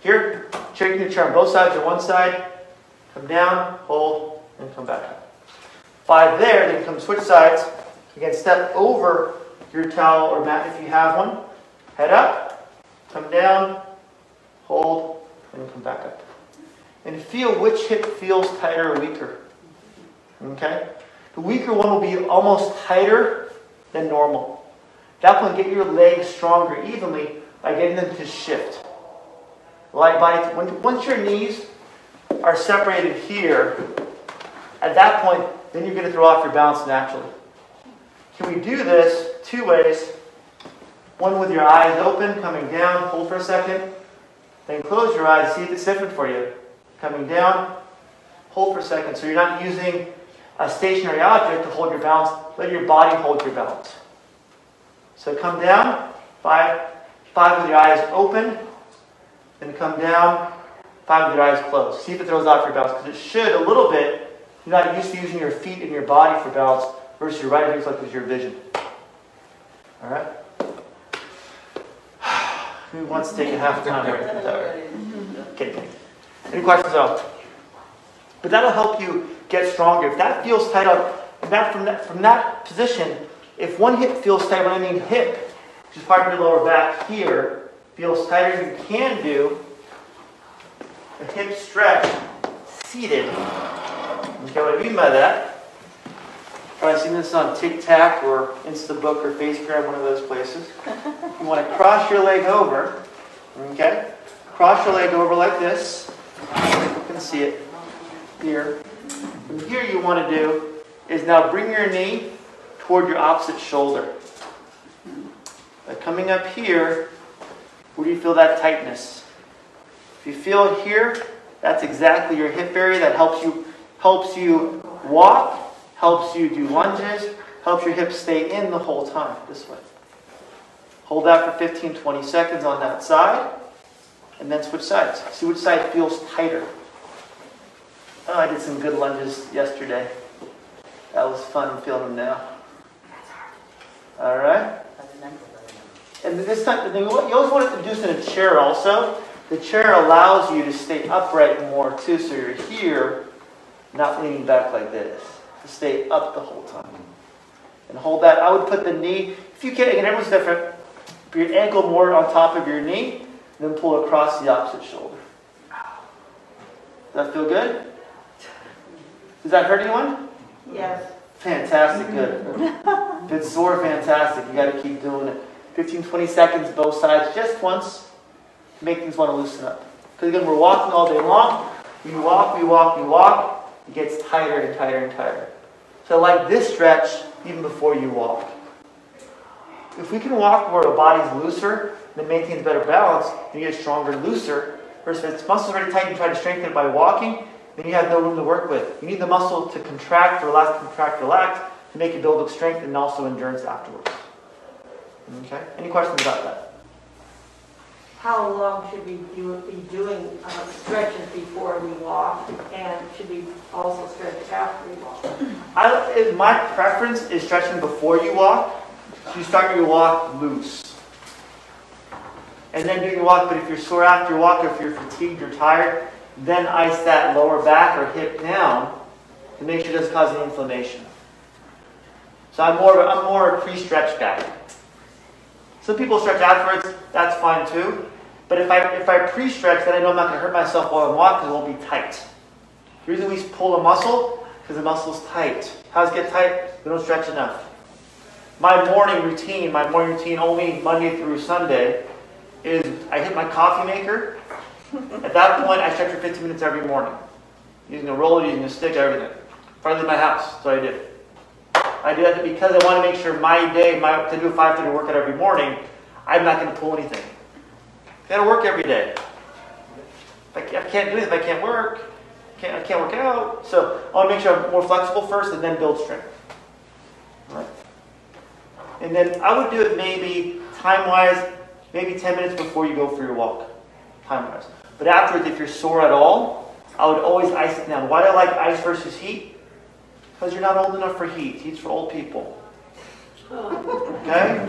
Here, shaking the chair on both sides or one side, come down, hold, and come back up. Five there, then come switch sides. Again, step over your towel or mat if you have one. Head up, come down, hold, and come back up. And feel which hip feels tighter or weaker. Okay? The weaker one will be almost tighter than normal. That will get your legs stronger evenly by getting them to shift. Light body, when, once your knees are separated here, at that point, then you're going to throw off your balance naturally. Can we do this two ways? One with your eyes open, coming down, hold for a second. Then close your eyes, see if it's different for you. Coming down, hold for a second. So you're not using a stationary object to hold your balance. Let your body hold your balance. So come down, five, five with your eyes open, then come down, five with your eyes closed. See if it throws off your balance, because it should a little bit. You're not used to using your feet and your body for balance versus your right hip like with your vision. All right? Who wants to take a half time break? Okay. Any questions all? But that'll help you get stronger. If that feels tight up, that from that from that position, if one hip feels tight, when I mean hip, which is part of your lower back here, feels tighter, you can do a hip stretch seated. Okay, what I mean by that? Probably seen this on TikTok or Instabook or Facegram, one of those places. You want to cross your leg over, okay? Cross your leg over like this. You can see it here. And here you want to do is now bring your knee toward your opposite shoulder. By coming up here, where do you feel that tightness? If you feel here, that's exactly your hip area that helps you helps you walk, helps you do lunges, helps your hips stay in the whole time this way. Hold that for 15, 20 seconds on that side, and then switch sides. See which side feels tighter. Oh, I did some good lunges yesterday. That was fun. I'm feeling them now. All right. And this time, you always want to do this in a chair also. The chair allows you to stay upright more too, so you're here, not leaning back like this. To stay up the whole time. And hold that. I would put the knee, if you can, again, everyone's different. Put your ankle more on top of your knee, then pull across the opposite shoulder. Does that feel good? Does that hurt anyone? Yes. Fantastic, good. If it's sore, fantastic. You got to keep doing it. 15, 20 seconds, both sides, just once. Make things want to loosen up. Because again, we're walking all day long. We walk, we walk, we walk. It gets tighter and tighter and tighter. So like this stretch, even before you walk. If we can walk where our body's looser, then maintains better balance, then you get stronger, looser. Versus if it's muscles already tight, you try to strengthen it by walking, then you have no room to work with. You need the muscle to contract, relax, contract, relax, to make it build up strength and also endurance afterwards. Okay? Any questions about that? How long should we do, be doing uh, stretches before we walk, and should we also stretch after we walk? I, my preference is stretching before you walk. So you start your walk loose. And then do your walk, but if you're sore after your walk, or if you're fatigued or tired, then ice that lower back or hip down to make sure it doesn't cause any inflammation. So I'm more, of a- more pre-stretch guy. Some people stretch afterwards, that's fine too. But if I if I pre-stretch, then I know I'm not going to hurt myself while I'm walking. It won't be tight. The reason we pull a muscle because the muscle's tight. How's it get tight? We don't stretch enough. My morning routine, my morning routine only Monday through Sunday, is I hit my coffee maker. At that point, I stretch for 15 minutes every morning, using a roller, using a stick, everything. Before my house, what I did. I do that because I want to make sure my day, my to do a 5:30 workout every morning, I'm not going to pull anything. I got to work every day. I can't- do if I can't work. Can't, I can't work out. So I want to make sure I'm more flexible first and then build strength. Right? And then I would do it maybe time-wise, maybe 10 minutes before you go for your walk, time-wise. But afterwards, if you're sore at all, I would always ice it down. Why do I like ice versus heat? Because you're not old enough for heat. Heat's for old people. Okay?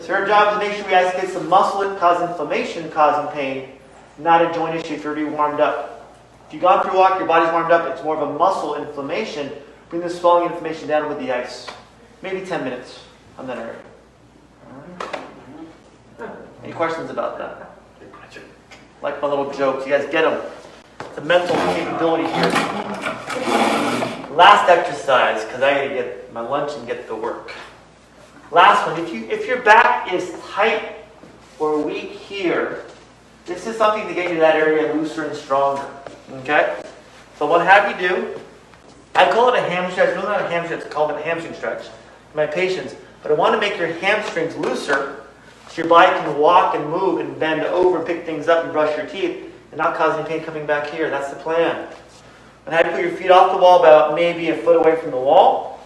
So our job is to make sure we against the muscle that causes inflammation, causing pain, not a joint issue if you're already warmed up. If you've gone for a walk, your body's warmed up, it's more of a muscle inflammation. Bring the swelling inflammation down with the ice. Maybe 10 minutes on that area. Any questions about that? Like my little jokes, you guys get them. A mental capability here. Last exercise, because I gotta get my lunch and get to work. Last one, if you if your back is tight or weak here, this is something to get you that area looser and stronger. Okay? So what have you do? I call it a ham stretch. Really not a ham stretch, it's called a hamstring stretch. My patients. But I want to make your hamstrings looser so your body can walk and move and bend over, pick things up and brush your teeth and not cause any pain coming back here. That's the plan. And you put your feet off the wall about maybe a foot away from the wall.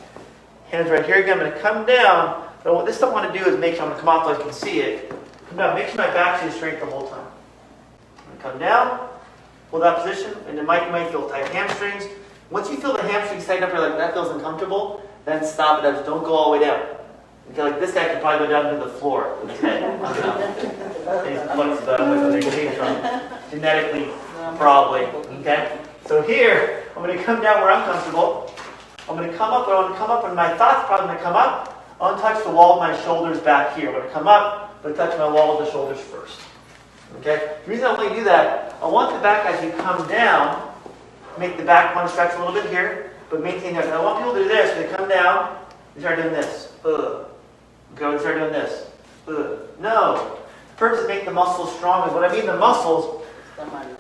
Hands right here again. I'm going to come down. But what this I want to do is make sure I'm going to come off so I can see it. Come down. Make sure my back stays straight the whole time. I'm going to come down. Hold that position. And it might, you might feel tight hamstrings. Once you feel the hamstrings tighten up, you're like, that feels uncomfortable, then stop it. Just don't go all the way down. Okay, like this guy could probably go down to the floor with his head. He's flexible, where they came from. Genetically, probably. Okay? So here, I'm going to come down where I'm comfortable. I'm going to come up, but I want to come up, and my thought's probably going to come up. I want to touch the wall of my shoulders back here. I'm going to come up, but touch my wall of the shoulders first. Okay? The reason I want to do that, I want the back as you come down, make the back one stretch a little bit here, but maintain that. And I want people to do this. They come down, they start doing this. Ugh. Okay, we start doing this. Ugh. No. The purpose is make the muscles stronger. What I mean the muscles,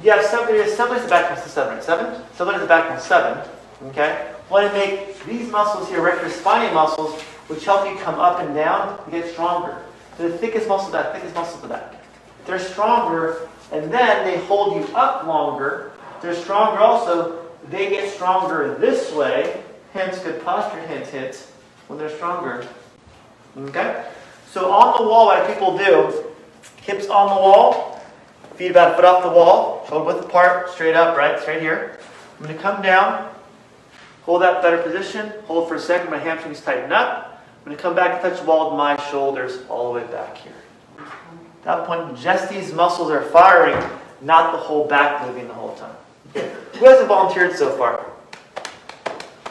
you have somebody, somebody's the back muscle seven, right? Seven? Somebody's the back muscle seven. Okay? Want to make these muscles here, rectospinal muscles, which help you come up and down to get stronger. So the thickest muscle back, thickest muscle the back. They're stronger, and then they hold you up longer. They're stronger also. They get stronger this way, hence good posture, hence hits, when they're stronger. Okay? So on the wall, what people do, hips on the wall, feet about a foot off the wall, shoulder width apart, straight up, right? Straight here. I'm going to come down, hold that better position, hold for a second, my hamstrings tighten up. I'm going to come back and touch the wall with my shoulders all the way back here. At that point, just these muscles are firing, not the whole back moving the whole time. Okay. Who hasn't volunteered so far?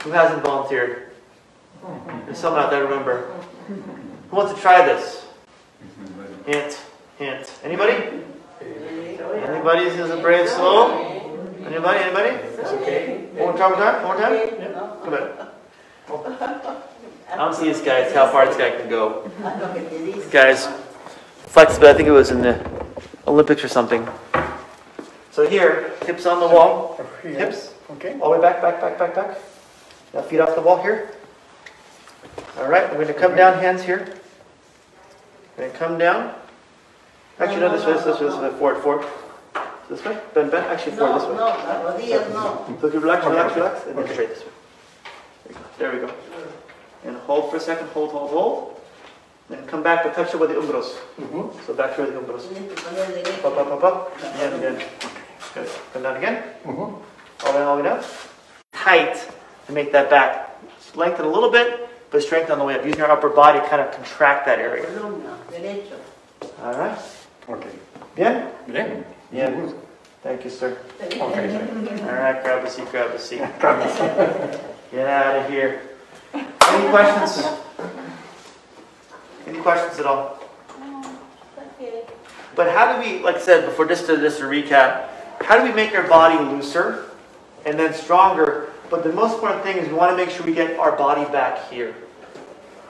Who hasn't volunteered? There's someone out there, remember. Who wants to try this? Hint, hint. Anybody? Anybody is a brave soul? Anybody? Anybody? It's okay. One more time, one more time? One more time? Come on. I don't see this guy. It's how far this guy can go. This guy's flexible. I think it was in the Olympics or something. So here, hips on the wall. Hips. Okay. All the way back, back, back, back, back. Now feet off the wall here. All right, we're going to come down, hands here. We're going to come down. Actually, no, this way, this way, this way, forward, forward. This way, bend, bend. Actually, forward this way. rodillas no. So if you relax, relax, relax, and then straight this way. There we go. And hold for a second, hold, hold, hold. Then come back, but touch it with the umbros. Mm-hmm. So back here the umbros. Up, up, up, up. Again, again. Good. Come down again. Mm-hmm. All the way, all the way down. Tight to make that back lengthen a little bit, but strengthen on the way up. Using our upper body, kind of contract that area. Columna, derecho. All right. Okay. Bien? Bien. Yeah. Thank you, sir. Okay. sir. All right, grab a seat, grab a seat. Get out of here. Any questions? Any questions? questions at all? Okay. But how do we, like I said before, just to, just to recap, how do we make our body looser and then stronger? But the most important thing is we want to make sure we get our body back here.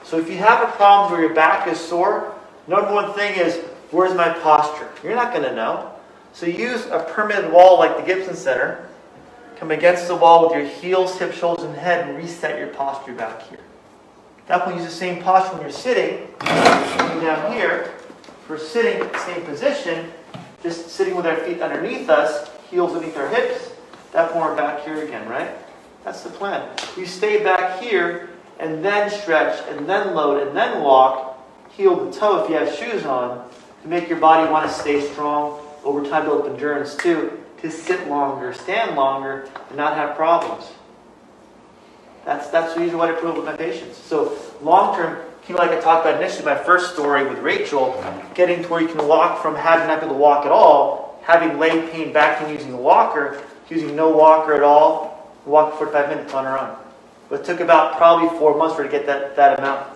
So if you have a problem where your back is sore, number one thing is, where's my posture? You're not going to know. So use a permanent wall like the Gibson Center. Come against the wall with your heels, hips, shoulders, and head and reset your posture back here. That point, use the same posture when you're sitting. Down here. For sitting, same position, just sitting with our feet underneath us, heels underneath our hips. That point, we're back here again, right? That's the plan. You stay back here and then stretch and then load and then walk, heel to toe if you have shoes on, to make your body want to stay strong over time, build up endurance too, to sit longer, stand longer, and not have problems. That's, that's usually what I prove with my patients. So long term, you know, like I talked about initially, my first story with Rachel, getting to where you can walk from having not been able to walk at all, having leg pain, back pain using a walker, using no walker at all, walk 45 minutes on her own. But it took about probably four months for her to get that, that amount.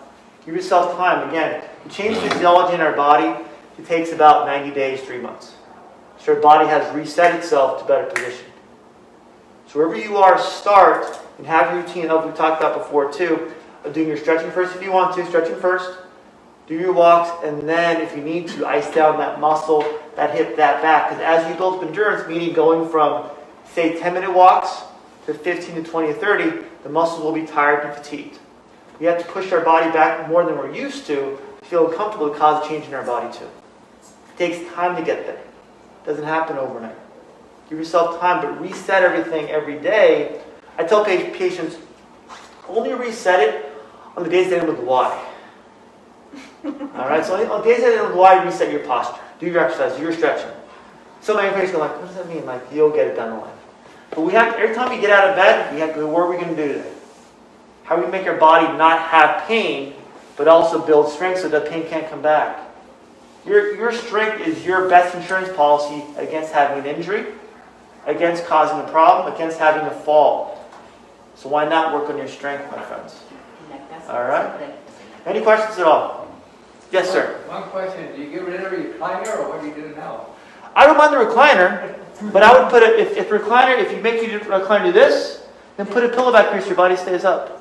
Give yourself time. Again, change physiology in our body, it takes about 90 days, three months. So our body has reset itself to better position. So wherever you are, start and have your routine. of, we talked about before too, of doing your stretching first if you want to, stretching first. Do your walks, and then if you need to, ice down that muscle, that hip, that back. Because as you build up endurance, meaning going from, say, 10 minute walks to 15 to 20 to 30, the muscles will be tired and fatigued. We have to push our body back more than we're used to to feel comfortable to cause a change in our body too. It takes time to get there. Doesn't happen overnight. Give yourself time, but reset everything every day. I tell patients, only reset it on the days that end with Y. All right, so on days that end with Y, reset your posture. Do your exercise, do your stretching. So many patients are like, what does that mean? Like, you'll get it done in life. But we have, every time we get out of bed, we have to go, what are we going to do today? How do we make our body not have pain, but also build strength so that pain can't come back? Your, your strength is your best insurance policy against having an injury, against causing a problem, against having a fall. So why not work on your strength, my friends? All right. Any questions at all? Yes, sir. One question, do you get rid of your recliner or what do you do now? I don't mind the recliner, but I would put it, if, if recliner, if you make your recliner do this, then put a pillow back here so your body stays up.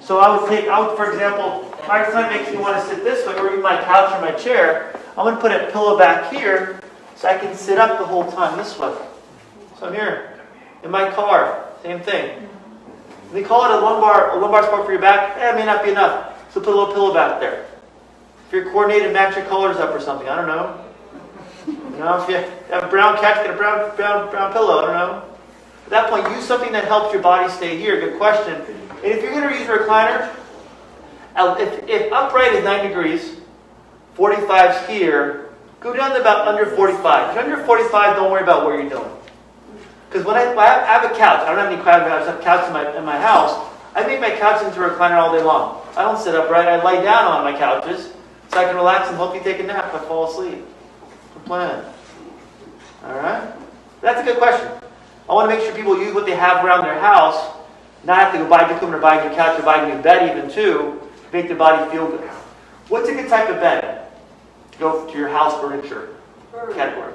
So I would take, I would, for example, my recliner makes me want to sit this way, or even my couch or my chair. I'm going to put a pillow back here so I can sit up the whole time this way. So I'm here. In my car, same thing. They call it a lumbar, a lumbar support for your back. Eh, it may not be enough. So put a little pillow back there. If you're coordinated, match your colors up or something. I don't know. You know, if you have a brown couch, get a brown, brown, brown pillow. I don't know. At that point, use something that helps your body stay here. Good question. And if you're going to use a recliner, if, if upright is 9 degrees, 45 is here, go down to about under 45. If you're under 45, don't worry about where you're doing. Because when I, I have a couch, I don't have any crowd, I have a couch in my, in my house, I make my couch into a recliner all day long. I don't sit upright, I lie down on my couches so I can relax and hopefully take a nap if I fall asleep. The plan. All right? That's a good question. I want to make sure people use what they have around their house, not have to go buy a new or buy a new couch or buy a new bed even too, to make the body feel good. What's a good type of bed? To go to your house furniture Firm, category.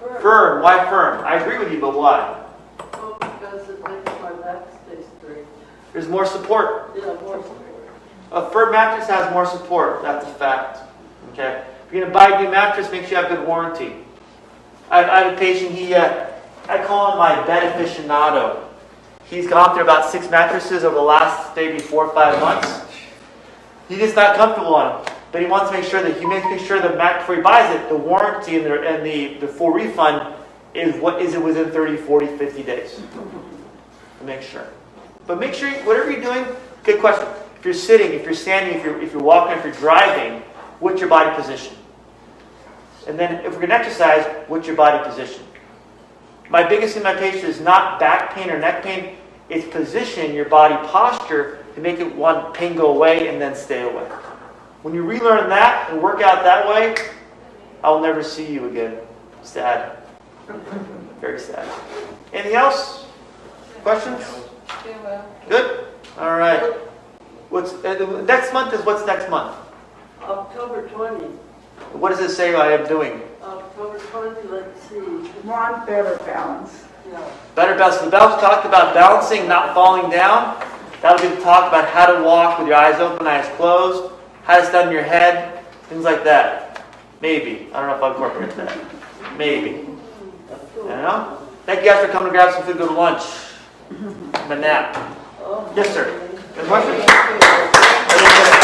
firm. Firm. Why firm? I agree with you, but why? Well, because it makes my back stay straight. There's more support. Yeah, more support. A firm mattress has more support. That's a fact. Okay. If you're gonna buy a new mattress, make sure you have good warranty. I, I have a patient. He, uh, I call him my bed aficionado. He's gone through about six mattresses over the last maybe four or five months. He's just not comfortable on them. But he wants to make sure that he makes sure the mat before he buys it, the warranty and the, and the, the full refund is what is it within 30, 40, 50 days. To make sure. But make sure whatever you're doing, good question. If you're sitting, if you're standing, if you're if you're walking, if you're driving, what's your body position? And then if we're gonna exercise, what's your body position? My biggest patient is not back pain or neck pain, it's position your body posture to make it one pain go away and then stay away. When you relearn that and work out that way, I'll never see you again. Sad. Very sad. Anything else? Questions? Good? All right. What's uh, next month is what's next month? October 20, What does it say I am doing? October 20, let's see, Want better balance. yeah. Better balance. The bells talked about balancing, not falling down. That'll be the talk about how to walk with your eyes open, eyes closed, how to stand on your head, things like that. Maybe. I don't know if I'll incorporate that. Maybe. You know? Thank you guys for coming to grab some food, go to lunch. Have a nap. Yes, sir. Good questions?